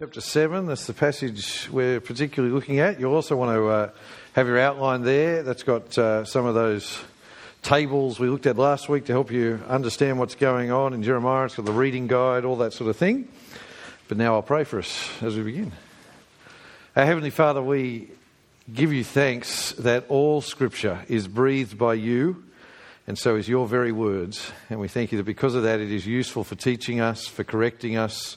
Chapter 7, that's the passage we're particularly looking at. You'll also want to uh, have your outline there. That's got uh, some of those tables we looked at last week to help you understand what's going on in Jeremiah. It's got the reading guide, all that sort of thing. But now I'll pray for us as we begin. Our Heavenly Father, we give you thanks that all Scripture is breathed by you, and so is your very words. And we thank you that because of that, it is useful for teaching us, for correcting us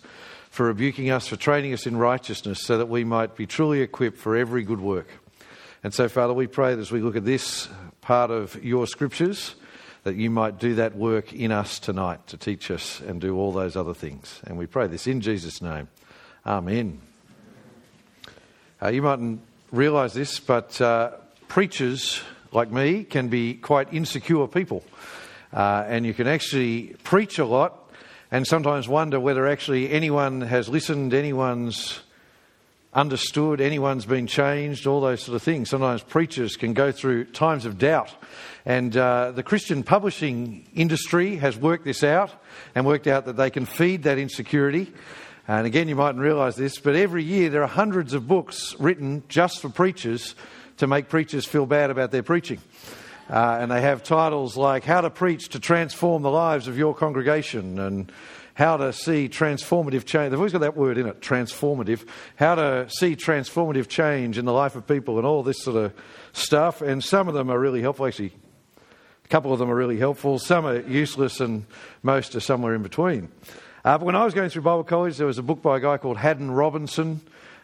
for rebuking us, for training us in righteousness, so that we might be truly equipped for every good work. And so, Father, we pray that as we look at this part of your scriptures, that you might do that work in us tonight to teach us and do all those other things. And we pray this in Jesus' name. Amen. Uh, you mightn't realise this, but uh, preachers like me can be quite insecure people. Uh, and you can actually preach a lot and sometimes wonder whether actually anyone has listened, anyone's understood, anyone's been changed, all those sort of things. Sometimes preachers can go through times of doubt. And uh, the Christian publishing industry has worked this out and worked out that they can feed that insecurity. And again, you mightn't realise this, but every year there are hundreds of books written just for preachers to make preachers feel bad about their preaching. Uh, and they have titles like How to Preach to Transform the Lives of Your Congregation and How to See Transformative Change. They've always got that word in it, transformative. How to see transformative change in the life of people and all this sort of stuff. And some of them are really helpful. Actually, a couple of them are really helpful. Some are useless, and most are somewhere in between. Uh, but when I was going through Bible college, there was a book by a guy called Haddon Robinson.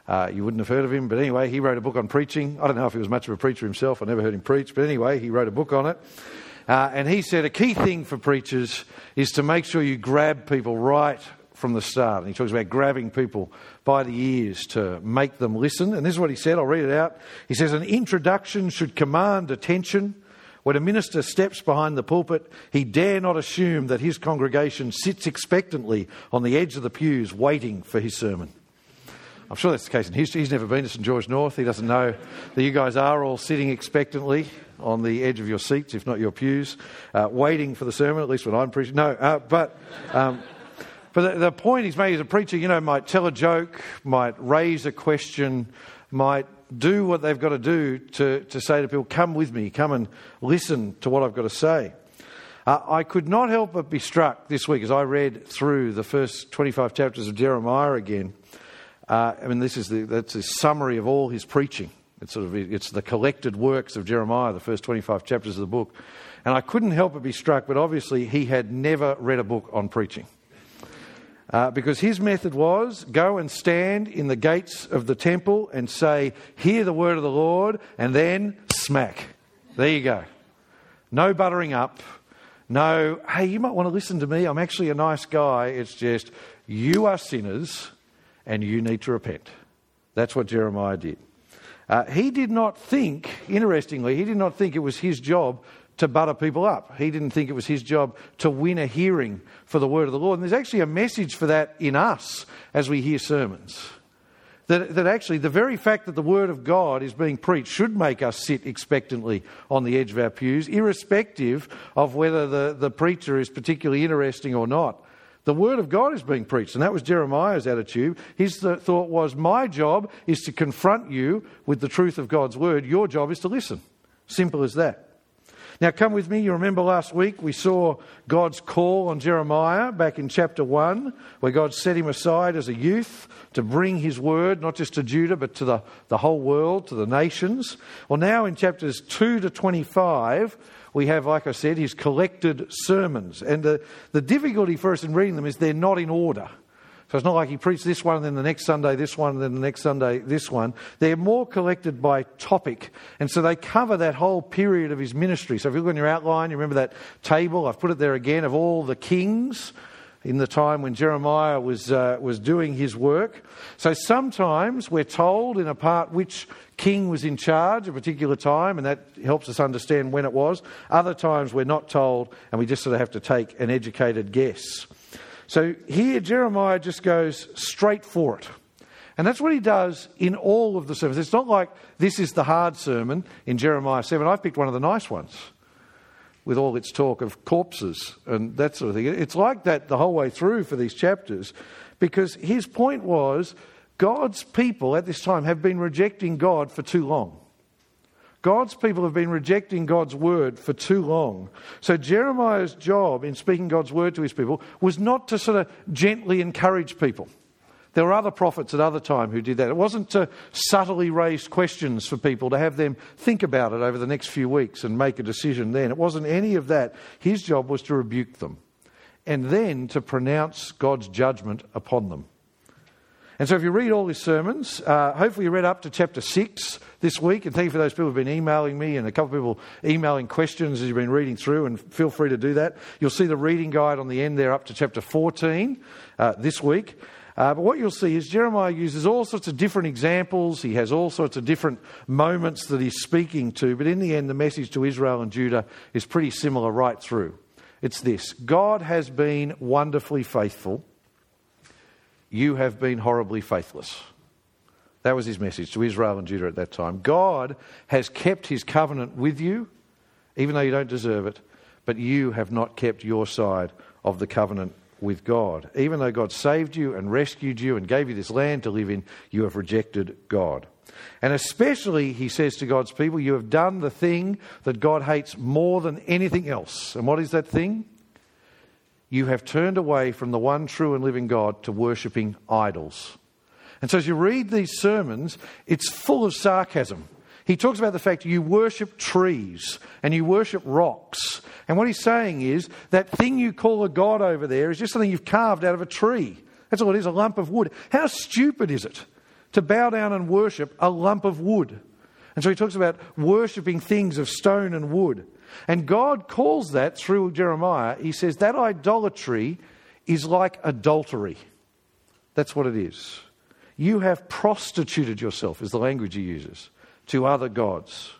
Uh, you wouldn't have heard of him, but anyway, he wrote a book on preaching. I don't know if he was much of a preacher himself. I never heard him preach, but anyway, he wrote a book on it. Uh, and he said a key thing for preachers is to make sure you grab people right from the start. And he talks about grabbing people by the ears to make them listen. And this is what he said. I'll read it out. He says, An introduction should command attention. When a minister steps behind the pulpit, he dare not assume that his congregation sits expectantly on the edge of the pews waiting for his sermon. I'm sure that's the case in history. He's never been to St George North. He doesn't know that you guys are all sitting expectantly on the edge of your seats, if not your pews, uh, waiting for the sermon, at least when I'm preaching. No, uh, but. Um, but the, the point he's making as a preacher, you know, might tell a joke, might raise a question, might do what they've got to do to, to say to people, come with me, come and listen to what I've got to say. Uh, I could not help but be struck this week as I read through the first 25 chapters of Jeremiah again uh, I mean, this is the, that's a summary of all his preaching. It's, sort of, it's the collected works of Jeremiah, the first 25 chapters of the book. And I couldn't help but be struck, but obviously he had never read a book on preaching. Uh, because his method was go and stand in the gates of the temple and say, Hear the word of the Lord, and then smack. There you go. No buttering up. No, hey, you might want to listen to me. I'm actually a nice guy. It's just, you are sinners and you need to repent. That's what Jeremiah did. Uh, he did not think, interestingly, he did not think it was his job to butter people up. He didn't think it was his job to win a hearing for the word of the Lord. And there's actually a message for that in us as we hear sermons. That, that actually the very fact that the word of God is being preached should make us sit expectantly on the edge of our pews, irrespective of whether the, the preacher is particularly interesting or not. The word of God is being preached, and that was Jeremiah's attitude. His thought was, My job is to confront you with the truth of God's word. Your job is to listen. Simple as that. Now, come with me. You remember last week we saw God's call on Jeremiah back in chapter 1, where God set him aside as a youth to bring his word, not just to Judah, but to the, the whole world, to the nations. Well, now in chapters 2 to 25, we have, like I said, his collected sermons. And the, the difficulty for us in reading them is they're not in order. So it's not like he preached this one, and then the next Sunday this one, and then the next Sunday this one. They're more collected by topic. And so they cover that whole period of his ministry. So if you look on your outline, you remember that table, I've put it there again, of all the kings in the time when Jeremiah was, uh, was doing his work. So sometimes we're told in a part which king was in charge at a particular time, and that helps us understand when it was. Other times we're not told, and we just sort of have to take an educated guess. So here Jeremiah just goes straight for it. And that's what he does in all of the sermons. It's not like this is the hard sermon in Jeremiah 7. I've picked one of the nice ones with all its talk of corpses and that sort of thing. It's like that the whole way through for these chapters because his point was God's people at this time have been rejecting God for too long. God's people have been rejecting God's word for too long. So Jeremiah's job in speaking God's word to his people was not to sort of gently encourage people. There were other prophets at other time who did that. It wasn't to subtly raise questions for people to have them think about it over the next few weeks and make a decision then. It wasn't any of that. His job was to rebuke them and then to pronounce God's judgment upon them. And so, if you read all his sermons, uh, hopefully you read up to chapter 6 this week. And thank you for those people who have been emailing me and a couple of people emailing questions as you've been reading through, and feel free to do that. You'll see the reading guide on the end there up to chapter 14 uh, this week. Uh, but what you'll see is Jeremiah uses all sorts of different examples. He has all sorts of different moments that he's speaking to. But in the end, the message to Israel and Judah is pretty similar right through. It's this God has been wonderfully faithful you have been horribly faithless. That was his message to Israel and Judah at that time. God has kept his covenant with you, even though you don't deserve it, but you have not kept your side of the covenant with God. Even though God saved you and rescued you and gave you this land to live in, you have rejected God. And especially, he says to God's people, you have done the thing that God hates more than anything else. And what is that thing? You have turned away from the one true and living God to worshipping idols. And so as you read these sermons, it's full of sarcasm. He talks about the fact you worship trees and you worship rocks. And what he's saying is that thing you call a God over there is just something you've carved out of a tree. That's all it is, a lump of wood. How stupid is it to bow down and worship a lump of wood? And so he talks about worshipping things of stone and wood. And God calls that through Jeremiah, he says that idolatry is like adultery. That's what it is. You have prostituted yourself, is the language he uses, to other gods.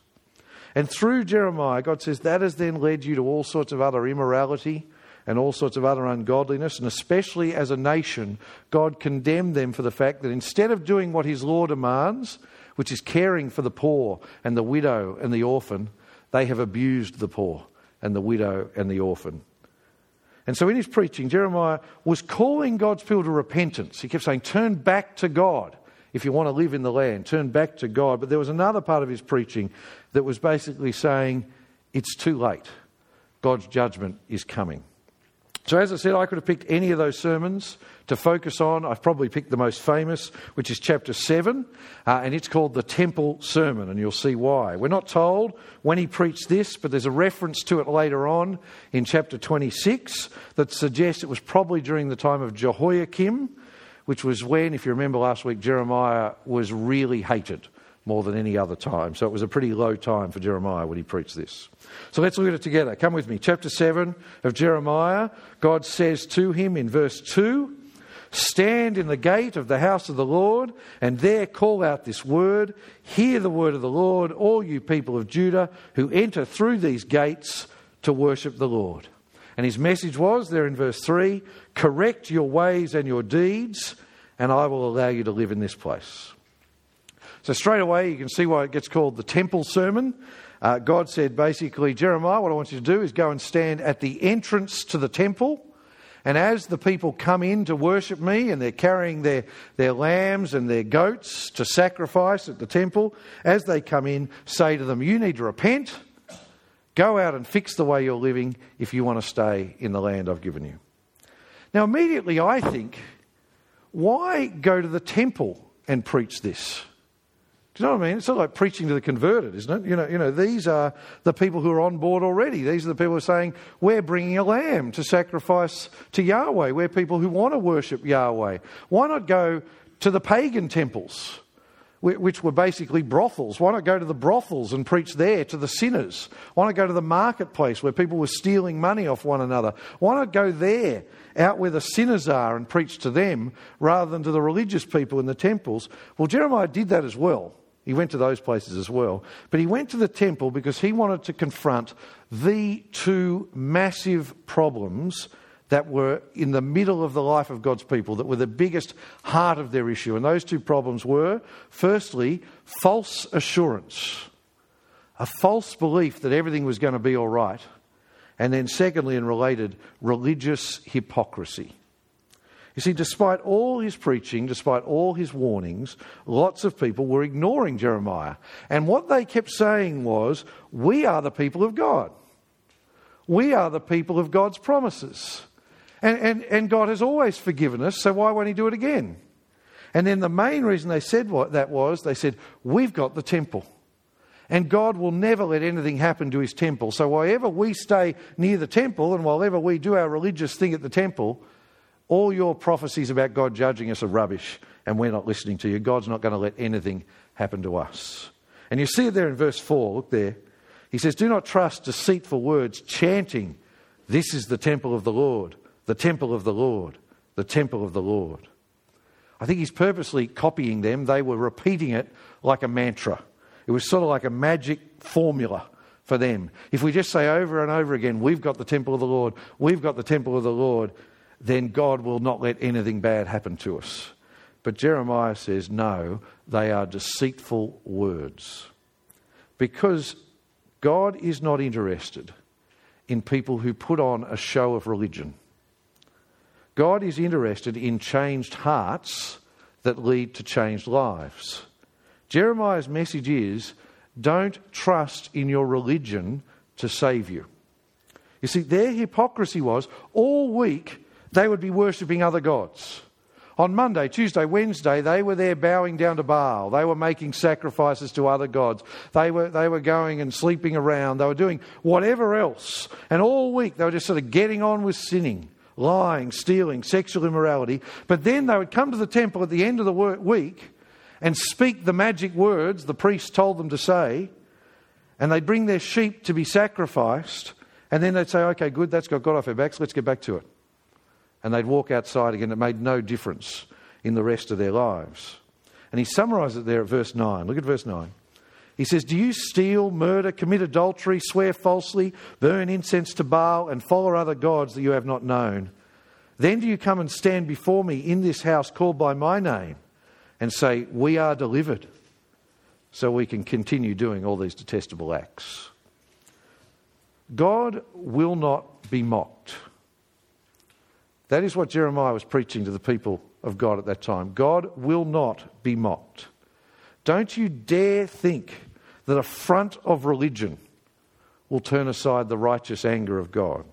And through Jeremiah, God says that has then led you to all sorts of other immorality and all sorts of other ungodliness. And especially as a nation, God condemned them for the fact that instead of doing what his law demands, which is caring for the poor and the widow and the orphan, they have abused the poor and the widow and the orphan. And so in his preaching, Jeremiah was calling God's people to repentance. He kept saying, Turn back to God if you want to live in the land, turn back to God. But there was another part of his preaching that was basically saying, It's too late. God's judgment is coming. So, as I said, I could have picked any of those sermons to focus on. I've probably picked the most famous, which is chapter 7, uh, and it's called the Temple Sermon, and you'll see why. We're not told when he preached this, but there's a reference to it later on in chapter 26 that suggests it was probably during the time of Jehoiakim, which was when, if you remember last week, Jeremiah was really hated more than any other time. So it was a pretty low time for Jeremiah when he preached this. So let's look at it together. Come with me. Chapter 7 of Jeremiah. God says to him in verse 2 Stand in the gate of the house of the Lord, and there call out this word Hear the word of the Lord, all you people of Judah who enter through these gates to worship the Lord. And his message was there in verse 3 Correct your ways and your deeds, and I will allow you to live in this place. So, straight away, you can see why it gets called the temple sermon. Uh, God said basically, Jeremiah, what I want you to do is go and stand at the entrance to the temple. And as the people come in to worship me and they're carrying their, their lambs and their goats to sacrifice at the temple, as they come in, say to them, You need to repent. Go out and fix the way you're living if you want to stay in the land I've given you. Now, immediately I think, why go to the temple and preach this? Do you know what I mean? It's sort of like preaching to the converted, isn't it? You know, you know, these are the people who are on board already. These are the people who are saying, we're bringing a lamb to sacrifice to Yahweh. We're people who want to worship Yahweh. Why not go to the pagan temples? which were basically brothels. Why not go to the brothels and preach there to the sinners? Why not go to the marketplace where people were stealing money off one another? Why not go there, out where the sinners are, and preach to them rather than to the religious people in the temples? Well, Jeremiah did that as well. He went to those places as well. But he went to the temple because he wanted to confront the two massive problems that were in the middle of the life of God's people, that were the biggest heart of their issue. And those two problems were firstly, false assurance, a false belief that everything was going to be all right. And then, secondly, and related, religious hypocrisy. You see, despite all his preaching, despite all his warnings, lots of people were ignoring Jeremiah. And what they kept saying was, We are the people of God. We are the people of God's promises. And, and, and God has always forgiven us, so why won't He do it again? And then the main reason they said what that was, they said, We've got the temple. And God will never let anything happen to His temple. So, wherever we stay near the temple and wherever we do our religious thing at the temple, all your prophecies about God judging us are rubbish and we're not listening to you. God's not going to let anything happen to us. And you see it there in verse 4. Look there. He says, Do not trust deceitful words, chanting, This is the temple of the Lord, the temple of the Lord, the temple of the Lord. I think he's purposely copying them. They were repeating it like a mantra. It was sort of like a magic formula for them. If we just say over and over again, We've got the temple of the Lord, we've got the temple of the Lord, then God will not let anything bad happen to us. But Jeremiah says, no, they are deceitful words. Because God is not interested in people who put on a show of religion. God is interested in changed hearts that lead to changed lives. Jeremiah's message is don't trust in your religion to save you. You see, their hypocrisy was all week they would be worshipping other gods. On Monday, Tuesday, Wednesday, they were there bowing down to Baal. They were making sacrifices to other gods. They were, they were going and sleeping around. They were doing whatever else. And all week, they were just sort of getting on with sinning, lying, stealing, sexual immorality. But then they would come to the temple at the end of the week and speak the magic words the priest told them to say. And they'd bring their sheep to be sacrificed. And then they'd say, okay, good, that's got God off our backs. Let's get back to it and they'd walk outside again. It made no difference in the rest of their lives. And he summarizes it there at verse 9. Look at verse 9. He says, Do you steal, murder, commit adultery, swear falsely, burn incense to Baal, and follow other gods that you have not known? Then do you come and stand before me in this house called by my name and say, We are delivered, so we can continue doing all these detestable acts. God will not be mocked. That is what Jeremiah was preaching to the people of God at that time. God will not be mocked. Don't you dare think that a front of religion will turn aside the righteous anger of God.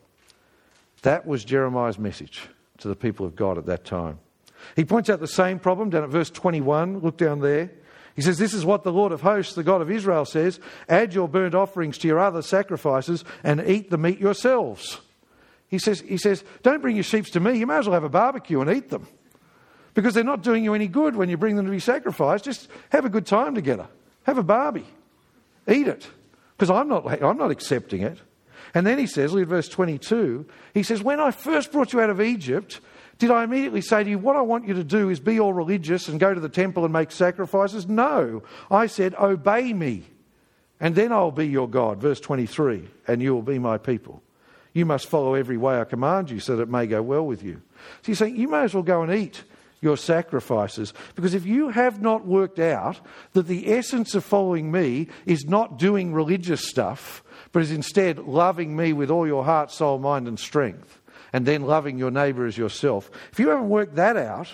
That was Jeremiah's message to the people of God at that time. He points out the same problem down at verse 21. Look down there. He says, This is what the Lord of hosts, the God of Israel, says Add your burnt offerings to your other sacrifices and eat the meat yourselves. He says, he says, Don't bring your sheep to me. You may as well have a barbecue and eat them. Because they're not doing you any good when you bring them to be sacrificed. Just have a good time together. Have a barbie. Eat it. Because I'm not, I'm not accepting it. And then he says, look at verse 22, he says, When I first brought you out of Egypt, did I immediately say to you, What I want you to do is be all religious and go to the temple and make sacrifices? No. I said, Obey me, and then I'll be your God. Verse 23, and you will be my people. You must follow every way I command you so that it may go well with you. So he's saying, You may as well go and eat your sacrifices. Because if you have not worked out that the essence of following me is not doing religious stuff, but is instead loving me with all your heart, soul, mind, and strength, and then loving your neighbour as yourself, if you haven't worked that out,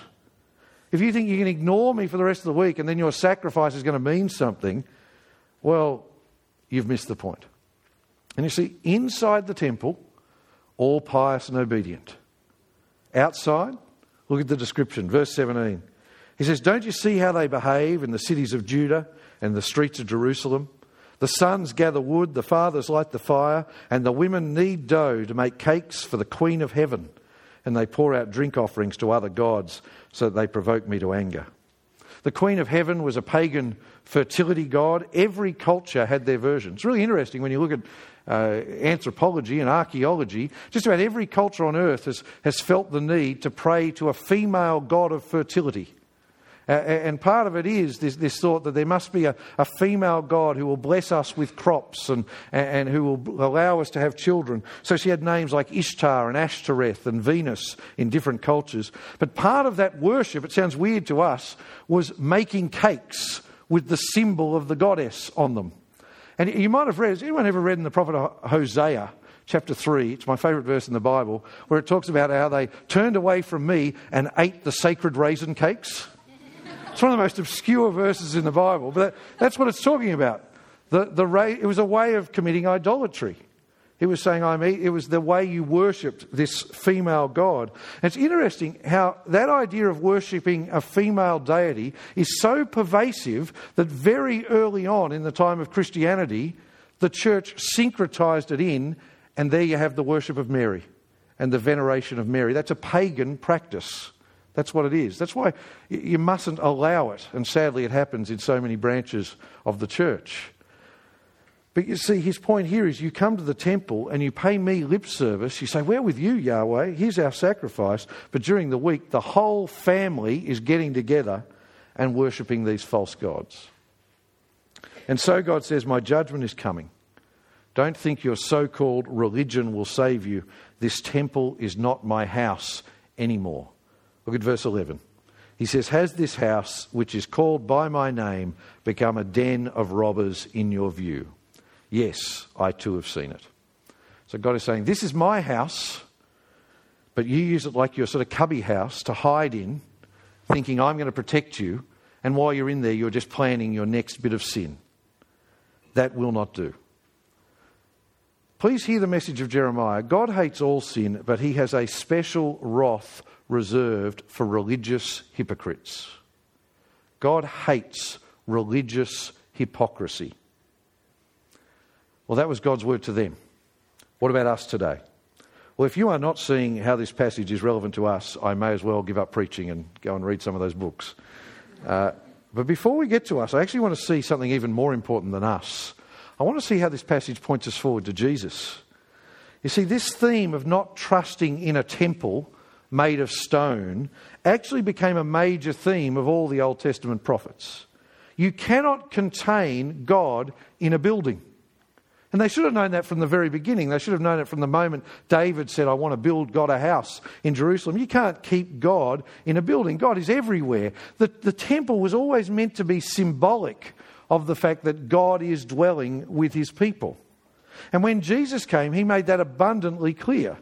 if you think you can ignore me for the rest of the week and then your sacrifice is going to mean something, well, you've missed the point. And you see, inside the temple, all pious and obedient. Outside, look at the description, verse 17. He says, Don't you see how they behave in the cities of Judah and the streets of Jerusalem? The sons gather wood, the fathers light the fire, and the women knead dough to make cakes for the Queen of Heaven. And they pour out drink offerings to other gods so that they provoke me to anger. The Queen of Heaven was a pagan fertility god. Every culture had their version. It's really interesting when you look at uh, anthropology and archaeology, just about every culture on earth has, has felt the need to pray to a female god of fertility. And part of it is this, this, thought that there must be a, a, female God who will bless us with crops and, and who will allow us to have children. So she had names like Ishtar and Ashtoreth and Venus in different cultures. But part of that worship, it sounds weird to us, was making cakes with the symbol of the goddess on them. And you might have read, has anyone ever read in the prophet Hosea, chapter 3. It's my favourite verse in the Bible, where it talks about how they turned away from me and ate the sacred raisin cakes. It's one of the most obscure verses in the Bible, but that, that's what it's talking about. The, the, it was a way of committing idolatry. He was saying, I'm, it was the way you worshipped this female god. And it's interesting how that idea of worshipping a female deity is so pervasive that very early on in the time of Christianity, the church syncretized it in, and there you have the worship of Mary and the veneration of Mary. That's a pagan practice. That's what it is. That's why you mustn't allow it. And sadly, it happens in so many branches of the church. But you see, his point here is you come to the temple and you pay me lip service. You say, We're with you, Yahweh. Here's our sacrifice. But during the week, the whole family is getting together and worshipping these false gods. And so God says, My judgment is coming. Don't think your so called religion will save you. This temple is not my house anymore. Look at verse 11. He says, Has this house, which is called by my name, become a den of robbers in your view? Yes, I too have seen it. So God is saying, This is my house, but you use it like your sort of cubby house to hide in, thinking I'm going to protect you. And while you're in there, you're just planning your next bit of sin. That will not do. Please hear the message of Jeremiah. God hates all sin, but he has a special wrath reserved for religious hypocrites. God hates religious hypocrisy. Well, that was God's word to them. What about us today? Well, if you are not seeing how this passage is relevant to us, I may as well give up preaching and go and read some of those books. Uh, but before we get to us, I actually want to see something even more important than us. I want to see how this passage points us forward to Jesus. You see, this theme of not trusting in a temple made of stone actually became a major theme of all the Old Testament prophets. You cannot contain God in a building. And they should have known that from the very beginning. They should have known it from the moment David said, I want to build God a house in Jerusalem. You can't keep God in a building. God is everywhere. The, the temple was always meant to be symbolic of the fact that God is dwelling with his people. And when Jesus came, he made that abundantly clear.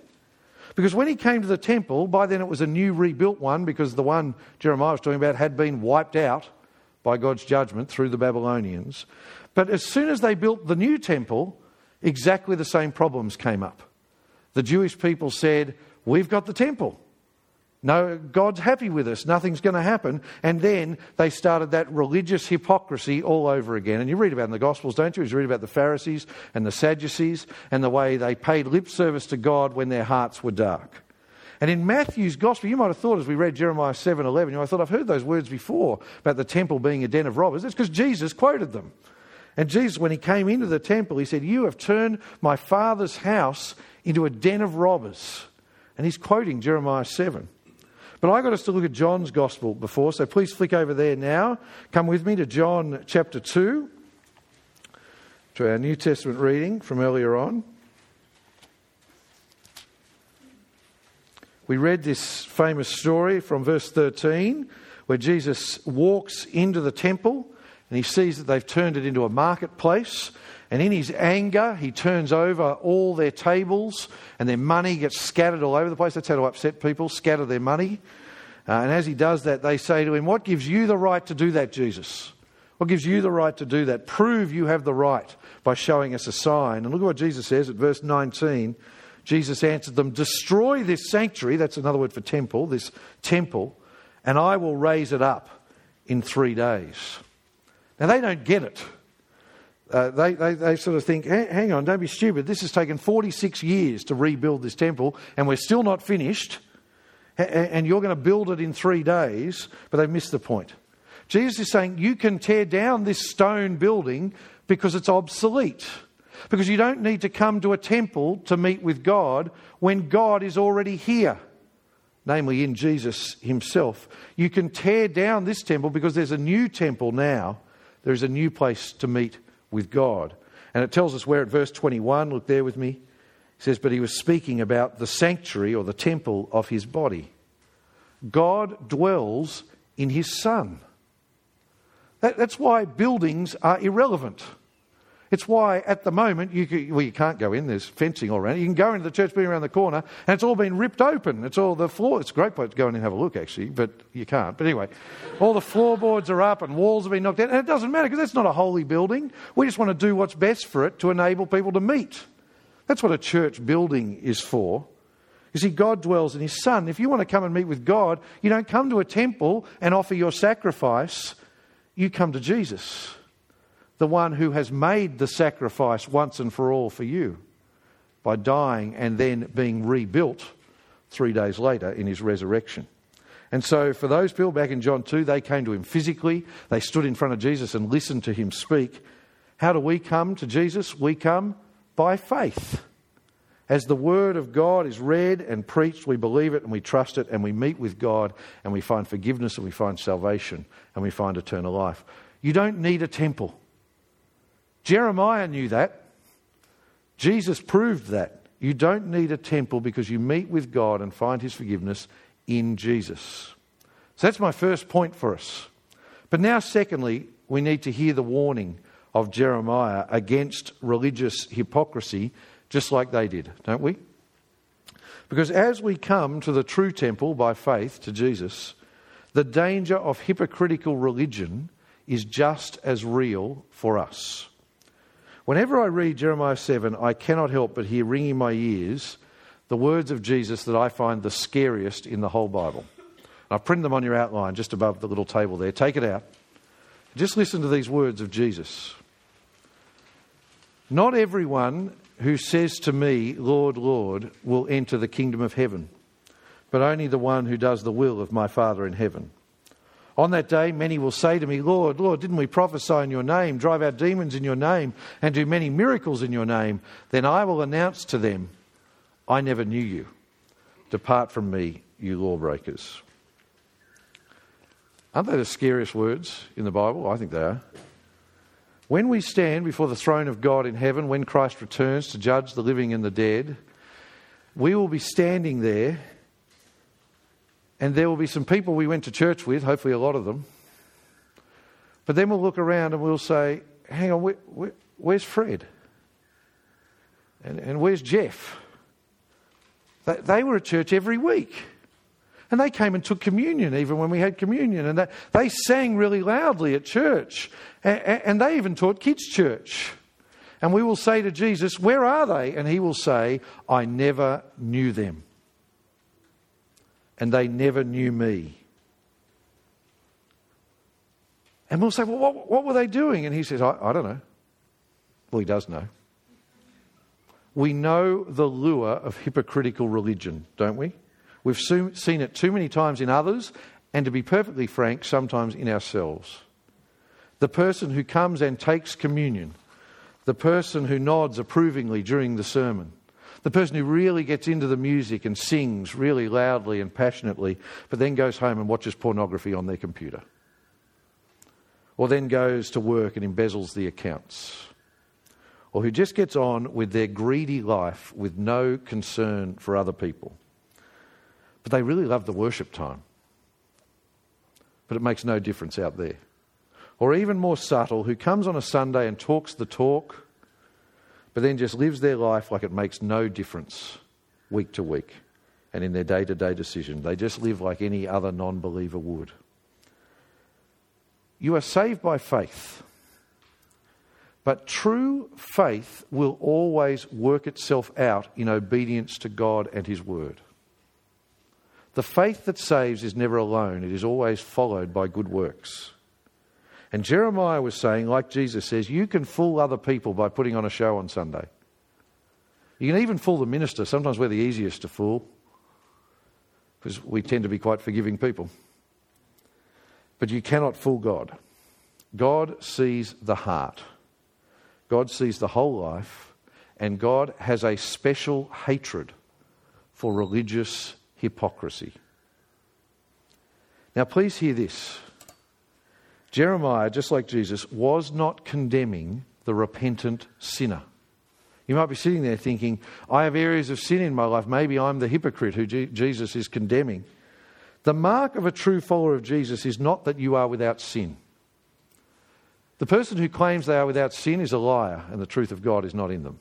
Because when he came to the temple, by then it was a new rebuilt one because the one Jeremiah was talking about had been wiped out by God's judgment through the Babylonians. But as soon as they built the new temple, exactly the same problems came up. The Jewish people said, We've got the temple. No, God's happy with us. Nothing's going to happen. And then they started that religious hypocrisy all over again. And you read about in the Gospels, don't you? You read about the Pharisees and the Sadducees and the way they paid lip service to God when their hearts were dark. And in Matthew's Gospel, you might have thought as we read Jeremiah 7 11, you might have thought, I've heard those words before about the temple being a den of robbers. It's because Jesus quoted them. And Jesus, when he came into the temple, he said, You have turned my father's house into a den of robbers. And he's quoting Jeremiah 7. But I got us to look at John's gospel before, so please flick over there now. Come with me to John chapter 2, to our New Testament reading from earlier on. We read this famous story from verse 13 where Jesus walks into the temple and he sees that they've turned it into a marketplace. And in his anger, he turns over all their tables and their money gets scattered all over the place. That's how to upset people, scatter their money. Uh, and as he does that, they say to him, What gives you the right to do that, Jesus? What gives you the right to do that? Prove you have the right by showing us a sign. And look at what Jesus says at verse 19. Jesus answered them, Destroy this sanctuary, that's another word for temple, this temple, and I will raise it up in three days. Now, they don't get it. Uh, they, they, they, sort of think, hang on, don't be stupid. This has taken 46 years to rebuild this temple, and we're still not finished, and you're going to build it in three days, but they've missed the point. Jesus is saying, you can tear down this stone building because it's obsolete. Because you don't need to come to a temple to meet with God when God is already here, namely in Jesus Himself. You can tear down this temple because there's a new temple now there is a new place to meet with God. And it tells us where at verse 21, look there with me. It says, But he was speaking about the sanctuary or the temple of his body. God dwells in his Son. That, that's why buildings are irrelevant. It's why at the moment you, can, well, you can't go in. There's fencing all around. You can go into the church building around the corner, and it's all been ripped open. It's all the floor. It's a great place to go in and have a look, actually, but you can't. But anyway, all the floorboards are up and walls have been knocked down, and it doesn't matter because that's not a holy building. We just want to do what's best for it to enable people to meet. That's what a church building is for. You see, God dwells in His Son. If you want to come and meet with God, you don't come to a temple and offer your sacrifice. You come to Jesus the one who has made the sacrifice once and for all for you by dying and then being rebuilt three days later in his resurrection. And so, for those people back in John 2, they came to him physically. They stood in front of Jesus and listened to him speak. How do we come to Jesus? We come by faith. As the word of God is read and preached, we believe it and we trust it and we meet with God and we find forgiveness and we find salvation and we find eternal life. You don't need a temple. Jeremiah knew that. Jesus proved that. You don't need a temple because you meet with God and find his forgiveness in Jesus. So that's my first point for us. But now, secondly, we need to hear the warning of Jeremiah against religious hypocrisy, just like they did, don't we? Because as we come to the true temple by faith to Jesus, the danger of hypocritical religion is just as real for us. Whenever I read Jeremiah 7, I cannot help but hear ringing my ears the words of Jesus that I find the scariest in the whole Bible. I've printed them on your outline just above the little table there. Take it out. Just listen to these words of Jesus. Not everyone who says to me, Lord, Lord, will enter the kingdom of heaven, but only the one who does the will of my Father in heaven. On that day, many will say to me, Lord, Lord, didn't we prophesy in your name, drive out demons in your name, and do many miracles in your name? Then I will announce to them, I never knew you. Depart from me, you lawbreakers. Aren't they the scariest words in the Bible? I think they are. When we stand before the throne of God in heaven, when Christ returns to judge the living and the dead, we will be standing there and there will be some people we went to church with, hopefully a lot of them. But then we'll look around and we'll say, hang on, where, where, where's Fred? And, and where's Jeff? They, they, were at church every week. And they came and took communion even when we had communion. And they, they sang really loudly at church. And, and they even taught kids' church. And we will say to Jesus, Where are they? And he will say, I never knew them and they never knew me. And we'll say, Well, what, what were they doing? And he says, I, I don't know. Well, he does know. We know the lure of hypocritical religion, don't we? We've seen it too many times in others, and to be perfectly frank, sometimes in ourselves. The person who comes and takes communion, the person who nods approvingly during the sermon, the person who really gets into the music and sings really loudly and passionately, but then goes home and watches pornography on their computer. Or then goes to work and embezzles the accounts. Or who just gets on with their greedy life with no concern for other people. But they really love the worship time. But it makes no difference out there. Or even more subtle, who comes on a Sunday and talks the talk but then just lives their life like it makes no difference week to week and in their day to day decision. They just live like any other non believer would. You are saved by faith. But true faith will always work itself out in obedience to God and His Word. The faith that saves is never alone, it is always followed by good works. And Jeremiah was saying, like Jesus says, you can fool other people by putting on a show on Sunday. You can even fool the minister. Sometimes we're the easiest to fool because we tend to be quite forgiving people. But you cannot fool God. God sees the heart, God sees the whole life, and God has a special hatred for religious hypocrisy. Now, please hear this. Jeremiah, just like Jesus, was not condemning the repentant sinner. You might be sitting there thinking, I have areas of sin in my life. Maybe I'm the hypocrite who Jesus is condemning. The mark of a true follower of Jesus is not that you are without sin. The person who claims they are without sin is a liar, and the truth of God is not in them.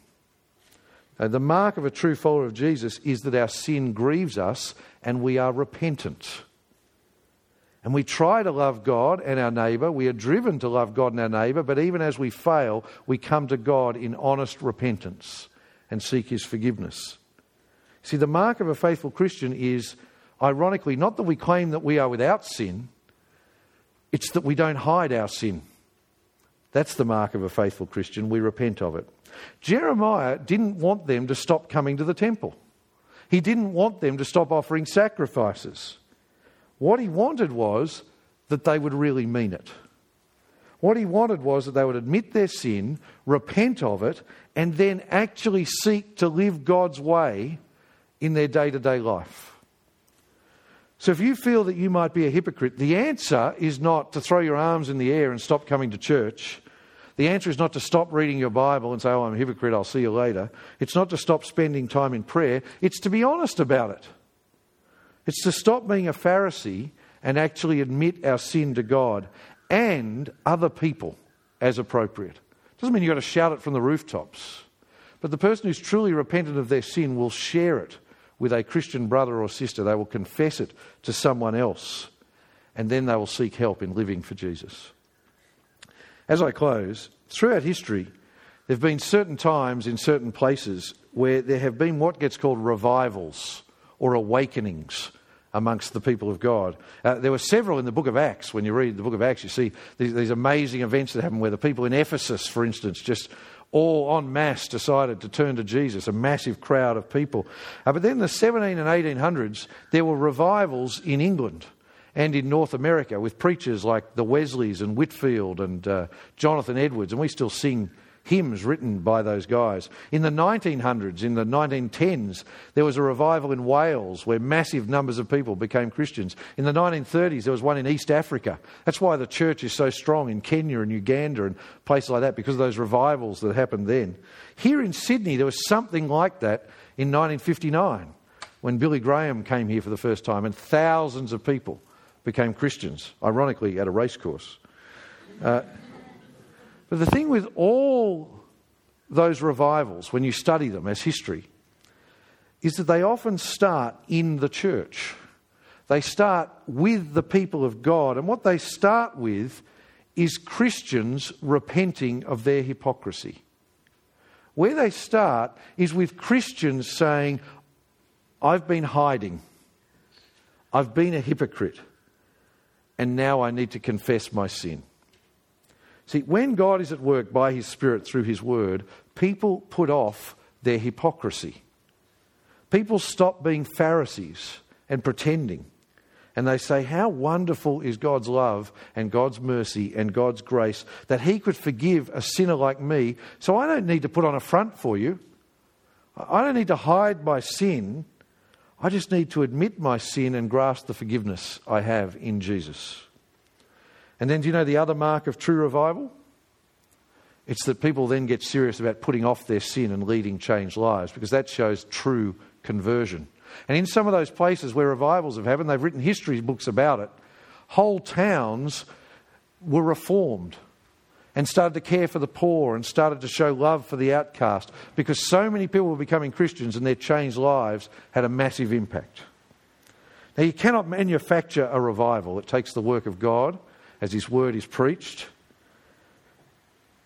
And the mark of a true follower of Jesus is that our sin grieves us and we are repentant. And we try to love God and our neighbour. We are driven to love God and our neighbour, but even as we fail, we come to God in honest repentance and seek His forgiveness. See, the mark of a faithful Christian is, ironically, not that we claim that we are without sin, it's that we don't hide our sin. That's the mark of a faithful Christian. We repent of it. Jeremiah didn't want them to stop coming to the temple, he didn't want them to stop offering sacrifices. What he wanted was that they would really mean it. What he wanted was that they would admit their sin, repent of it, and then actually seek to live God's way in their day to day life. So if you feel that you might be a hypocrite, the answer is not to throw your arms in the air and stop coming to church. The answer is not to stop reading your Bible and say, Oh, I'm a hypocrite, I'll see you later. It's not to stop spending time in prayer. It's to be honest about it. It's to stop being a Pharisee and actually admit our sin to God and other people as appropriate. Doesn't mean you've got to shout it from the rooftops. But the person who's truly repentant of their sin will share it with a Christian brother or sister. They will confess it to someone else, and then they will seek help in living for Jesus. As I close, throughout history, there have been certain times in certain places where there have been what gets called revivals or awakenings amongst the people of God. Uh, there were several in the book of Acts. When you read the book of Acts, you see these, these amazing events that happen where the people in Ephesus, for instance, just all en masse decided to turn to Jesus, a massive crowd of people. Uh, but then in the 17 and 1800s, there were revivals in England and in North America with preachers like the Wesleys and Whitefield and uh, Jonathan Edwards, and we still sing hymns written by those guys. In the 1900s, in the 1910s, there was a revival in Wales where massive numbers of people became Christians. In the 1930s, there was one in East Africa. That's why the church is so strong in Kenya and Uganda and places like that, because of those revivals that happened then. Here in Sydney, there was something like that in 1959 when Billy Graham came here for the first time, and thousands of people became Christians, ironically, at a racecourse. Uh, but the thing with all those revivals, when you study them as history, is that they often start in the church. They start with the people of God. And what they start with is Christians repenting of their hypocrisy. Where they start is with Christians saying, I've been hiding, I've been a hypocrite, and now I need to confess my sin. See, when God is at work by His Spirit through His Word, people put off their hypocrisy. People stop being Pharisees and pretending. And they say, How wonderful is God's love and God's mercy and God's grace that He could forgive a sinner like me, so I don't need to put on a front for you. I don't need to hide my sin. I just need to admit my sin and grasp the forgiveness I have in Jesus. And then, do you know the other mark of true revival? It's that people then get serious about putting off their sin and leading changed lives because that shows true conversion. And in some of those places where revivals have happened, they've written history books about it. Whole towns were reformed and started to care for the poor and started to show love for the outcast because so many people were becoming Christians and their changed lives had a massive impact. Now, you cannot manufacture a revival, it takes the work of God as His word is preached.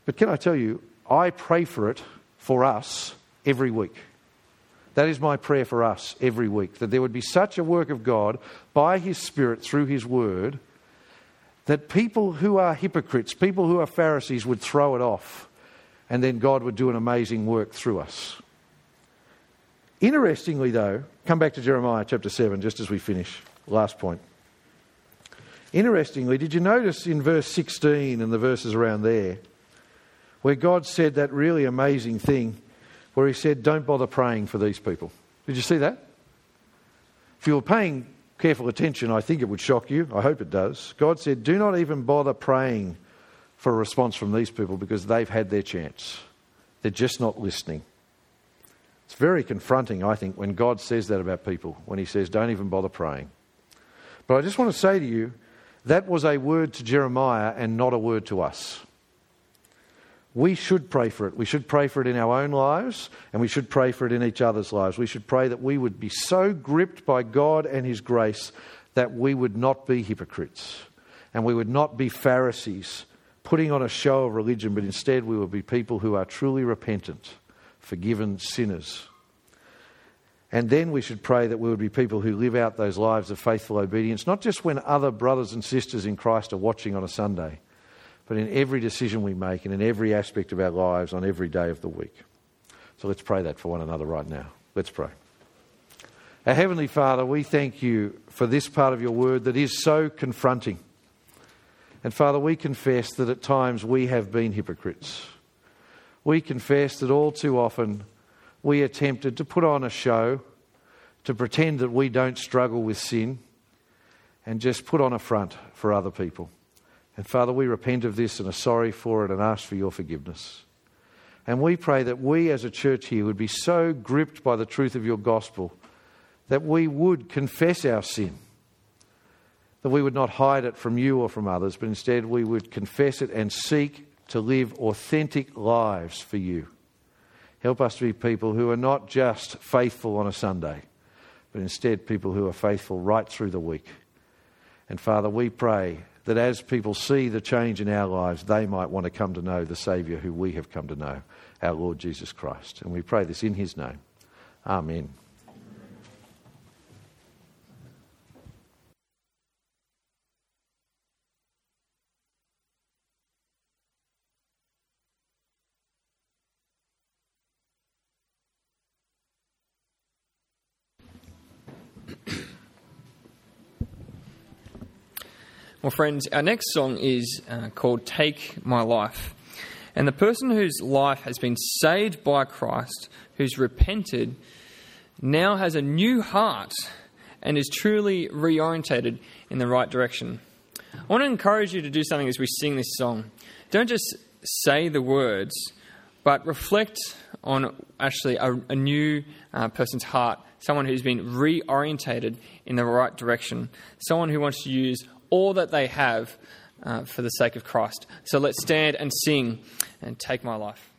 But can I tell you, I pray for it for us every week. That is my prayer for us every week that there would be such a work of God by His Spirit through His Word that people who are hypocrites, people who are Pharisees, would throw it off and then God would do an amazing work through us. Interestingly, though, come back to Jeremiah chapter 7 just as we finish. Last point. Interestingly, did you notice in verse 16 and the verses around there where God said that really amazing thing where He said, Don't bother praying for these people? Did you see that? If you were paying careful attention, I think it would shock you. I hope it does. God said, Do not even bother praying for a response from these people because they've had their chance. They're just not listening. It's very confronting, I think, when God says that about people, when He says, Don't even bother praying. But I just want to say to you, that was a word to Jeremiah and not a word to us. we should pray for it. We should pray for it in our own lives, and we should pray for it in each other's lives. We should pray that we would be so gripped by God and His grace that we would not be hypocrites and we would not be Pharisees putting on a show of religion, but instead we would be people who are truly repentant, forgiven sinners. And then we should pray that we would be people who live out those lives of faithful obedience, not just when other brothers and sisters in Christ are watching on a Sunday but in every decision we make and in every aspect of our lives on every day of the week. So let's pray that for one another right now. Let's pray. Our Heavenly Father, we thank you for this part of your word that is so confronting. And Father, we confess that at times we have been hypocrites. We confess that all too often we attempted to put on a show, to pretend that we don't struggle with sin, and just put on a front for other people. And Father, we repent of this and are sorry for it and ask for your forgiveness. And we pray that we as a church here would be so gripped by the truth of your gospel that we would confess our sin, that we would not hide it from you or from others, but instead we would confess it and seek to live authentic lives for you. Help us to be people who are not just faithful on a Sunday, but instead people who are faithful right through the week. And Father, we pray that as people see the change in our lives, they might want to come to know the Saviour who we have come to know, our Lord Jesus Christ. And we pray this in His name. Amen. Well, friends, our next song is uh, called Take My Life. And the person whose life has been saved by Christ, who's repented, now has a new heart and is truly reorientated in the right direction. I want to encourage you to do something as we sing this song. Don't just say the words, but reflect on actually a, a new uh, person's heart, someone who's been reorientated in the right direction, someone who wants to use all that they have uh, for the sake of Christ. So let's stand and sing and take my life.